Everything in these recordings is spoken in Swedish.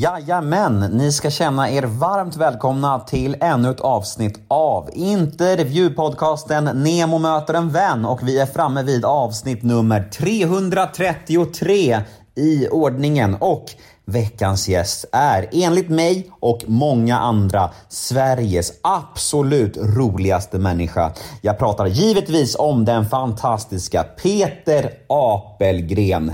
Jajamän, ni ska känna er varmt välkomna till ännu ett avsnitt av intervjupodcasten Nemo möter en vän och vi är framme vid avsnitt nummer 333 i ordningen och veckans gäst är enligt mig och många andra Sveriges absolut roligaste människa. Jag pratar givetvis om den fantastiska Peter Apelgren.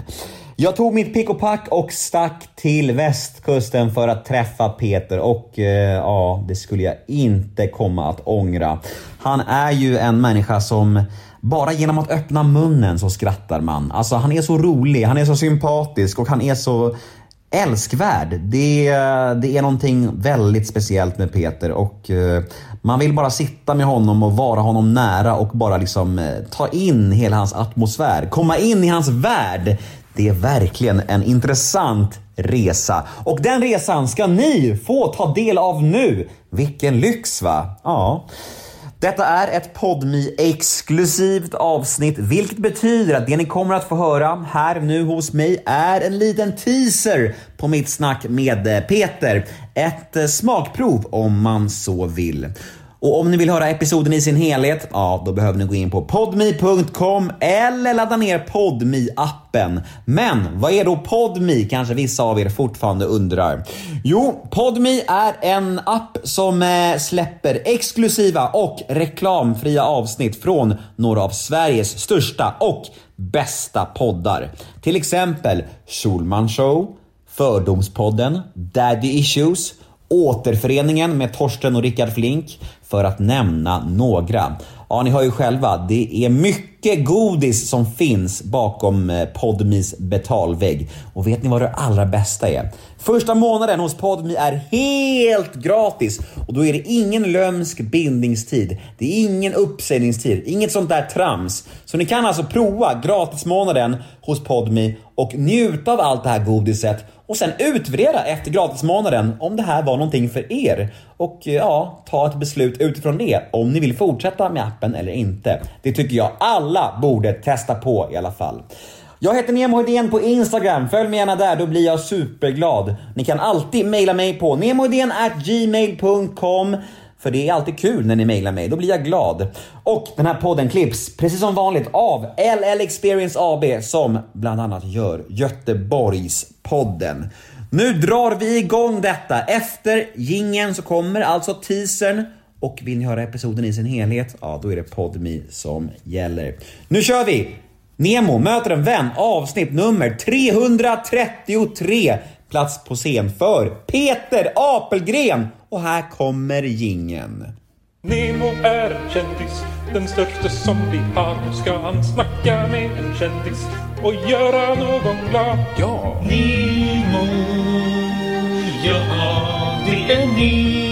Jag tog mitt pick och pack och stack till västkusten för att träffa Peter och eh, ja, det skulle jag inte komma att ångra. Han är ju en människa som bara genom att öppna munnen så skrattar man. Alltså han är så rolig, han är så sympatisk och han är så älskvärd. Det, det är någonting väldigt speciellt med Peter och eh, man vill bara sitta med honom och vara honom nära och bara liksom eh, ta in hela hans atmosfär. Komma in i hans värld. Det är verkligen en intressant resa. Och den resan ska ni få ta del av nu. Vilken lyx va? Ja. Detta är ett podmi exklusivt avsnitt, vilket betyder att det ni kommer att få höra här nu hos mig är en liten teaser på mitt snack med eh, Peter. Ett eh, smakprov om man så vill. Och om ni vill höra episoden i sin helhet, ja då behöver ni gå in på podme.com eller ladda ner podme appen Men vad är då Podme kanske vissa av er fortfarande undrar? Jo, Podme är en app som eh, släpper exklusiva och reklamfria avsnitt från några av Sveriges största och bästa poddar. Till exempel Schulman Show, Fördomspodden, Daddy Issues, Återföreningen med Torsten och Rickard Flink, för att nämna några. Ja, ni hör ju själva, det är mycket mycket godis som finns bakom eh, Podmis betalvägg. Och vet ni vad det allra bästa är? Första månaden hos Podmi är helt gratis och då är det ingen lömsk bindningstid. Det är ingen uppsägningstid, inget sånt där trams. Så ni kan alltså prova gratismånaden hos Podmi och njuta av allt det här godiset och sen utvärdera efter gratismånaden om det här var någonting för er. Och eh, ja, ta ett beslut utifrån det om ni vill fortsätta med appen eller inte. Det tycker jag alla alla borde testa på i alla fall. Jag heter Nemo på Instagram. Följ mig gärna där, då blir jag superglad. Ni kan alltid mejla mig på gmail.com för det är alltid kul när ni mejlar mig, då blir jag glad. Och den här podden klipps precis som vanligt av LL Experience AB som bland annat gör Göteborgspodden. Nu drar vi igång detta. Efter gingen så kommer alltså teasern och vill ni höra episoden i sin helhet, ja då är det Podmi som gäller. Nu kör vi! Nemo möter en vän avsnitt nummer 333 plats på scen för Peter Apelgren och här kommer gingen. Nemo är en kändis, den största som vi har. Nu ska han snacka med en kändis och göra någon glad. Ja! Nemo, ja det är. Nemo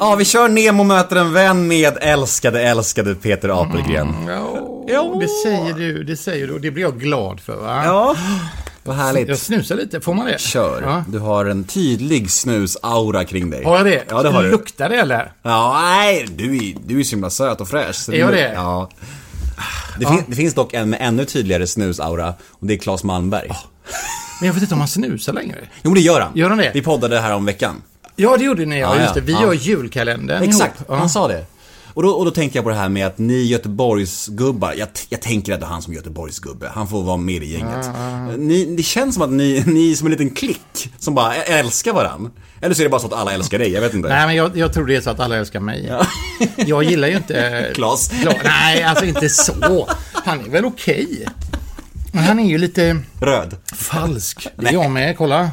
Ja, vi kör Nemo möter en vän med älskade, älskade Peter Apelgren. Ja, det säger du, det säger du och det blir jag glad för va? Ja, vad Jag härligt. snusar lite, får man det? Kör. Ja. Du har en tydlig snus-aura kring dig. Har jag det? Ja, det har du. Luktar det eller? Ja, nej, du är, du är så himla söt och fräsch. Är jag det? Ja. Det, fin, det finns dock en med ännu tydligare snus-aura och det är Claes Malmberg. Men jag vet inte om han snusar längre. Jo, det gör han. Gör han det? Vi poddade här om veckan. Ja, det gjorde ni ja. Ja, Just det. ja. Vi Ja. gör julkalendern Exakt, ihop. Ja. han sa det. Och då, och då tänker jag på det här med att ni Göteborgsgubbar, jag, jag tänker att det är han som Göteborgsgubbe, han får vara med i gänget. Ni, det känns som att ni, ni är som en liten klick som bara älskar varann. Eller så är det bara så att alla älskar dig, jag vet inte. Nej, men jag, jag tror det är så att alla älskar mig. Jag gillar ju inte... Klas. Kla- Nej, alltså inte så. Han är väl okej. Men han är ju lite Röd. falsk. Det är jag med, kolla.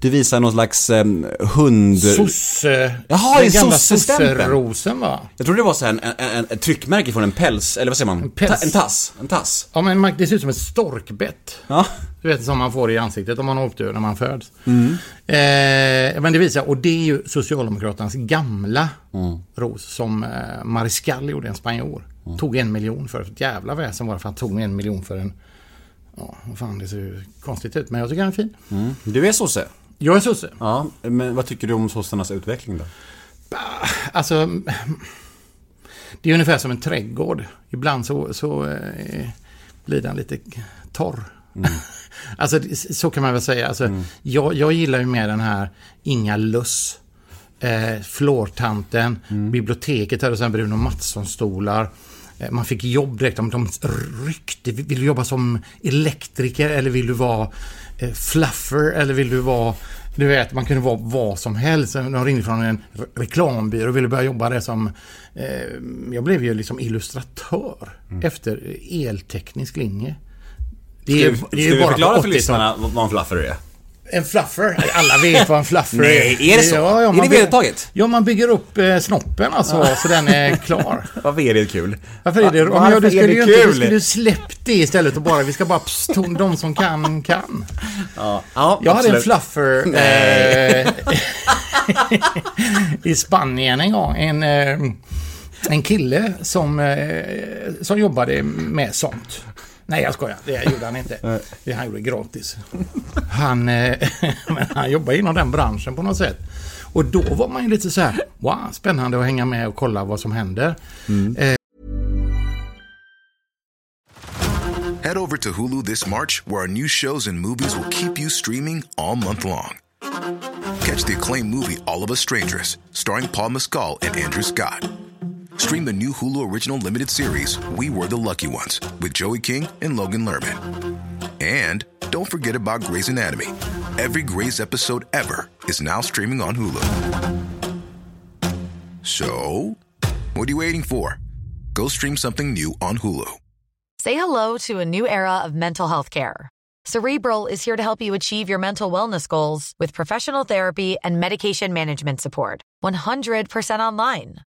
Du visar någon slags um, hund... Sosse... Jaha, den en gamla sosserosen va? Jag trodde det var så här en, en, en, ett tryckmärke från en päls, eller vad säger man? En, päls. en tass. En tass. Ja, men det ser ut som ett storkbett. Ja. Du vet som man får i ansiktet om man har otur när man föds. Mm. Eh, men det visar, och det är ju Socialdemokraternas gamla Mm. ros som eh, Mariscal gjorde, en spanjor. Mm. Tog en miljon för. Ett jävla väsen var det för att han tog en miljon för en... Ja, vad fan det ser ju konstigt ut. Men jag tycker han är fin. Du är sosse. Jag är sosse. Ja, men vad tycker du om sossarnas utveckling då? Alltså... Det är ungefär som en trädgård. Ibland så... så eh, blir den lite torr. alltså det- så kan man väl säga. Alltså, jag, jag gillar ju med den här Inga Luss. Eh, Flårtanten, biblioteket hade sen Bruno Mattsson-stolar. Eh, Man fick jobb direkt. De, ryckte. Vill du jobba som elektriker eller vill du vara eh, fluffer eller vill du vara... Du vet, man kunde vara vad som helst. De ringde från en re- reklambyrå och ville börja jobba där som... Eh, jag blev ju liksom illustratör efter elteknisk linje. Det Ska är, vi, det ska är vi bara förklara på för 80-talet. lyssnarna vad en fluffer är? En fluffer? Alla vet vad en fluffer är. Nej, är det så? Ja, ja, Är det vedertaget? Ja, man bygger upp eh, snoppen alltså, så den är klar. Vad är det kul? Varför är det Va- ja, varför du är skulle det ju inte, kul? du skulle ju släppt det istället och bara, vi ska bara pst, de som kan, kan. Ja, ja Jag hade en fluffer eh, i Spanien en gång. En, eh, en kille som, eh, som jobbade med sånt. Nej, jag skojar. Det gjorde han inte. Det han gjorde gratis. Han, eh, men han jobbade inom den branschen på något sätt. Och då var man ju lite så här, wow, spännande att hänga med och kolla vad som händer. Head over to Hulu this March, where our new shows and movies will keep you streaming all month long. Catch the acclaimed movie All of Us Strangers, starring Paul Mescal and Andrew Scott. Stream the new Hulu original limited series We Were the Lucky Ones with Joey King and Logan Lerman. And don't forget about Grey's Anatomy. Every Grey's episode ever is now streaming on Hulu. So, what are you waiting for? Go stream something new on Hulu. Say hello to a new era of mental health care. Cerebral is here to help you achieve your mental wellness goals with professional therapy and medication management support. 100% online.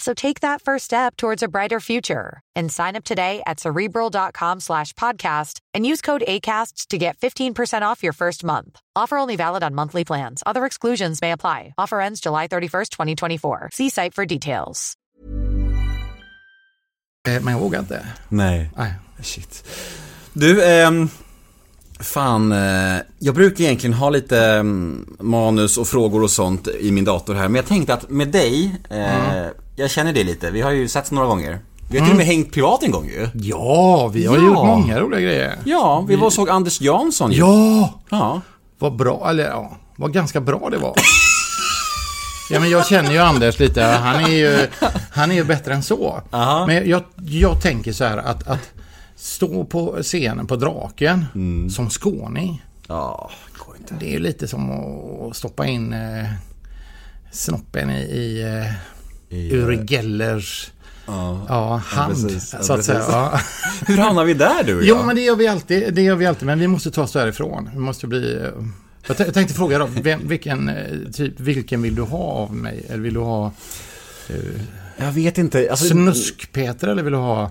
So take that first step towards a brighter future and sign up today at cerebral.com slash podcast and use code ACAST to get 15% off your first month. Offer only valid on monthly plans. Other exclusions may apply. Offer ends July 31st, 2024. See site for details. Eh, Men jag vågar inte. Nej. Nej. Shit. Du, ehm, fan, eh, jag brukar egentligen ha lite ehm, manus och frågor och sånt i min dator här. Men jag tänkte att med dig, eh, jag känner dig lite. Vi har ju setts några gånger. Vi har till och med hängt privat en gång ju. Ja, vi har Ja. gjort många roliga grejer. Ja, vi var och såg Anders Jansson ju. Ja! Ja. Vad bra, eller ja, vad ganska bra det var. Ja, men jag känner ju Anders lite. Han är ju, han är ju bättre än så. Men jag, jag tänker så här att, att stå på scenen på Draken som skåning. Ja, går inte. Det är ju lite som att stoppa in eh, snoppen i, i eh, I, Uri Gellers ja, hand. precis. Ja, så att säga. Ja. Hur hamnar vi där du Jo, men det gör vi alltid. Det gör vi alltid. Men vi måste ta oss därifrån. Vi måste bli... eh, Jag jag tänkte fråga då, vem, vilken, eh, typ, vilken vill du ha av mig? Eller vill du ha Jag vet inte. Alltså, Snusk-Peter eller vill du ha...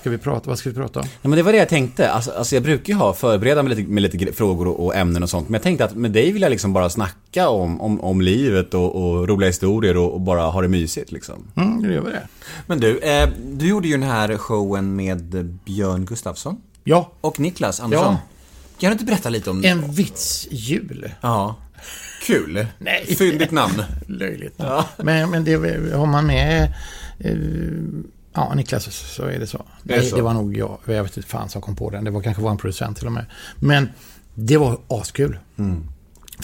Ska vi prata, vad ska vi prata om? Ja, men det var det jag tänkte. Alltså, alltså jag brukar ju ha förbereda med lite, med lite frågor och, och ämnen och sånt. Men jag tänkte att med dig vill jag liksom bara snacka om, om, om livet och, och roliga historier och, och bara ha det mysigt liksom. Mm, då gör vi det. Men du, eh, du gjorde ju den här showen med Björn Gustafsson Ja, och Niklas Andersson. Ja. Kan du inte berätta lite om... en vits jul. Ja. Kul. Nej. Fyndigt namn. Löjligt. Men, men det har man med... Eh, ja, Niklas, så är det så. det Nej, så? det var nog jag. Jag vet inte fan som kom på den. Det var kanske vår producent till och med. Men det var askul.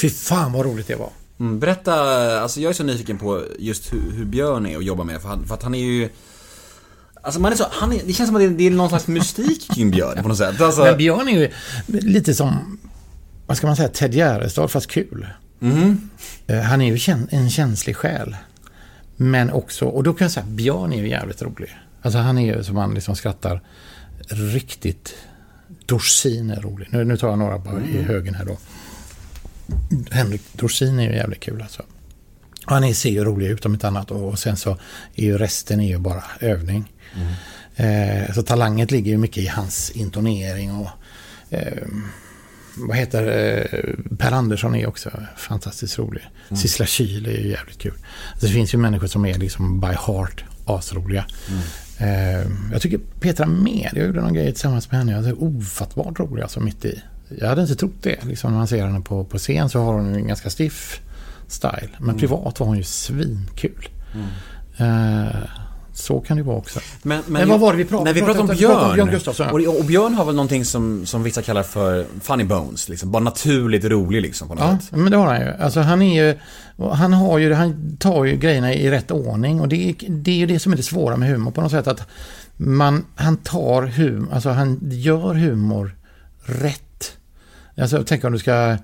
Fy fan vad roligt det var. Mm, berätta, alltså jag är så nyfiken på just hur, hur Björn är att jobba med. För, han, för att han är ju... Alltså man är så, han är, det känns som att det är, det är någon slags mystik kring Björn på något sätt. Alltså, Men Björn är ju lite som, vad ska man säga, Ted Gärdestad fast kul. Eh, Han är ju en känslig själ. Men också, och då kan jag säga, Björn är ju jävligt rolig. Alltså han är ju som man liksom skrattar riktigt. Dorsin är rolig. Nu, nu tar jag några bara i högen här då. Henrik Dorsin är ju jävligt kul alltså. Och Han är, ser ju rolig ut om inte annat och sen så är ju resten är ju bara övning. Eh, så talanget ligger ju mycket i hans intonering och eh, vad heter eh, Per Andersson är också fantastiskt rolig. Mm. Sissela Kyl är ju jävligt kul. Alltså, det finns ju människor som är liksom by heart asroliga. Mm. Eh, jag tycker Petra Med, jag gjorde någon grej tillsammans med henne. Jag är ofattbart rolig alltså mitt i. Jag hade inte trott det. Liksom, när man ser henne på, på scen så har hon en ganska stiff style. Men mm. privat var hon ju svinkul. Mm. Eh, så kan det vara också. Men, men, men vad var det vi pratade om? Nej, vi pratade om Björn. Björn Gustafsson. Och, och, Björn har väl någonting som, som vissa kallar för funny bones. Liksom. Bara naturligt rolig liksom på något ja, sätt. men det har han ju. Alltså han är ju... Han har ju... Han tar ju grejerna i rätt ordning. Och det är, det är ju det som är det svåra med humor på något sätt. Att man, han tar humor... Alltså han gör humor rätt. Alltså tänk om du ska...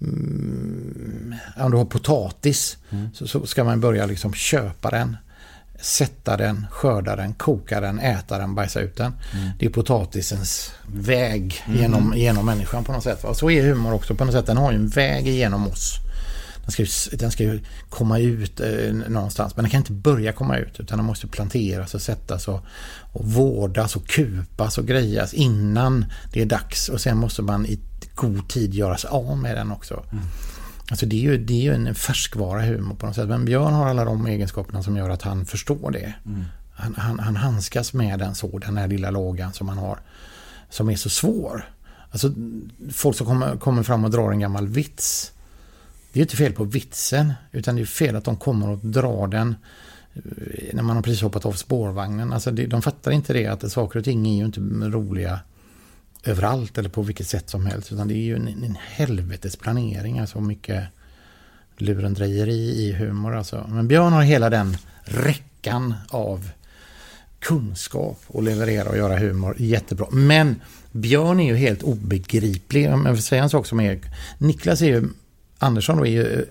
Mm, om du har potatis mm. så, så, ska man börja liksom köpa den sätta den, skörda den, koka den, äta den, bajsa ut den. Mm. Det är potatisens väg mm. genom, genom människan på något sätt. Va? Så är humor också på något sätt. Den har ju en väg genom oss. Den ska ju, den ska ju komma ut eh, någonstans. Men den kan inte börja komma ut. Utan den måste planteras och sättas och, och vårdas och kupas och grejas innan det är dags. Och sen måste man i god tid göra sig av med den också. Mm. Alltså det är, ju, det är ju en färskvara humor på något sätt. Men Björn har alla de egenskaperna som gör att han förstår det. Mm. Han, han, han handskas med den så, den här lilla lågan som han har. Som är så svår. Alltså folk som kommer, kommer fram och drar en gammal vits. Det är inte fel på vitsen. Utan det är fel att de kommer och drar den eh, när man har precis hoppat av spårvagnen. Alltså de fattar inte det att saker och ting är ju inte roliga överallt eller på vilket sätt som helst. Utan det är ju en, en helvetes planering. Alltså mycket lurendrejeri i humor. Alltså. Men Björn har hela den räckan av kunskap och leverera och göra humor jättebra. Men Björn är ju helt obegriplig. Om jag får säga en sak som är... Niklas är ju... Andersson då är ju...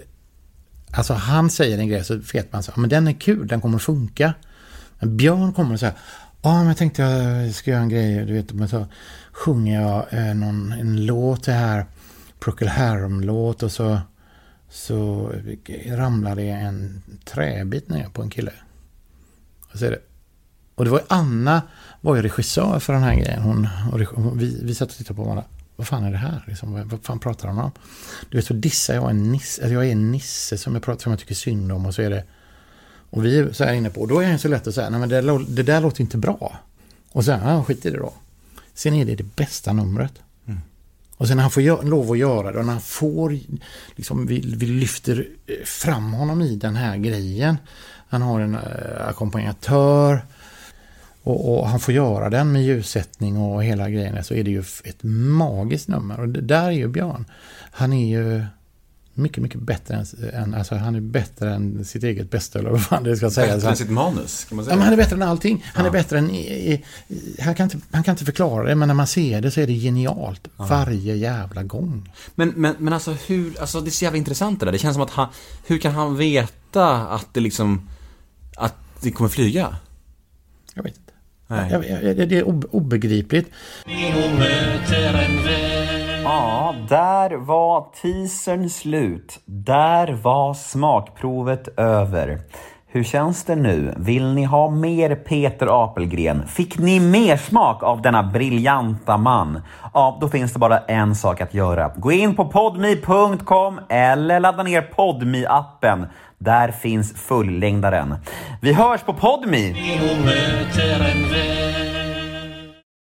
Alltså han säger en grej så vet man så men den är kul, den kommer att funka. Men Björn kommer och säger Ja, men jag tänkte jag ska göra en grej. Du vet, men så sjunger jag eh, någon, en låt det här. Procol Harum-låt och så, så ramlar det en träbit ner på en kille. Och, så är det. och det var ju Anna var ju regissör för den här grejen. Hon, och vi, vi satt och tittade på varandra. Vad fan är det här? Liksom, vad, vad fan pratar han om? Du vet, så dissar jag en nisse. Alltså jag är en nisse som jag, pratar, som jag tycker synd om. Och så är det och vi är så här inne på, då är det så lätt att säga, nej men det, det där låter inte bra. Och sen, ja skit i det då. Sen är det det bästa numret. Mm. Och sen när han får gör, lov att göra det och när han får, liksom vi, vi lyfter eh, fram honom i den här grejen. Han har en äh, ackompanjatör. Och, och, han får göra den med ljussättning och hela grejen. Så är det ju ett magiskt nummer. Och det där är ju Björn. Han är ju mycket, mycket bättre än, än alltså han är bättre än sitt eget bästa eller vad fan det ska säga. Bättre än sitt manus, kan man säga. Ja, men han är bättre än allting. Han ja. är bättre än, i, i, han, kan inte, han kan inte förklara det, men när man ser det så är det genialt. Ja. Varje jävla gång. Men, men, men alltså hur, alltså det är så jävla intressant det där. Det känns som att han, hur kan han veta att det liksom, att det kommer flyga? Jag vet inte. Nej. Jag, jag, det är obegripligt. Ja, där var teasern slut. Där var smakprovet över. Hur känns det nu? Vill ni ha mer Peter Apelgren? Fick ni mer smak av denna briljanta man? Ja, då finns det bara en sak att göra. Gå in på podmi.com eller ladda ner podmi-appen. Där finns fullängdaren. Vi hörs på podmi!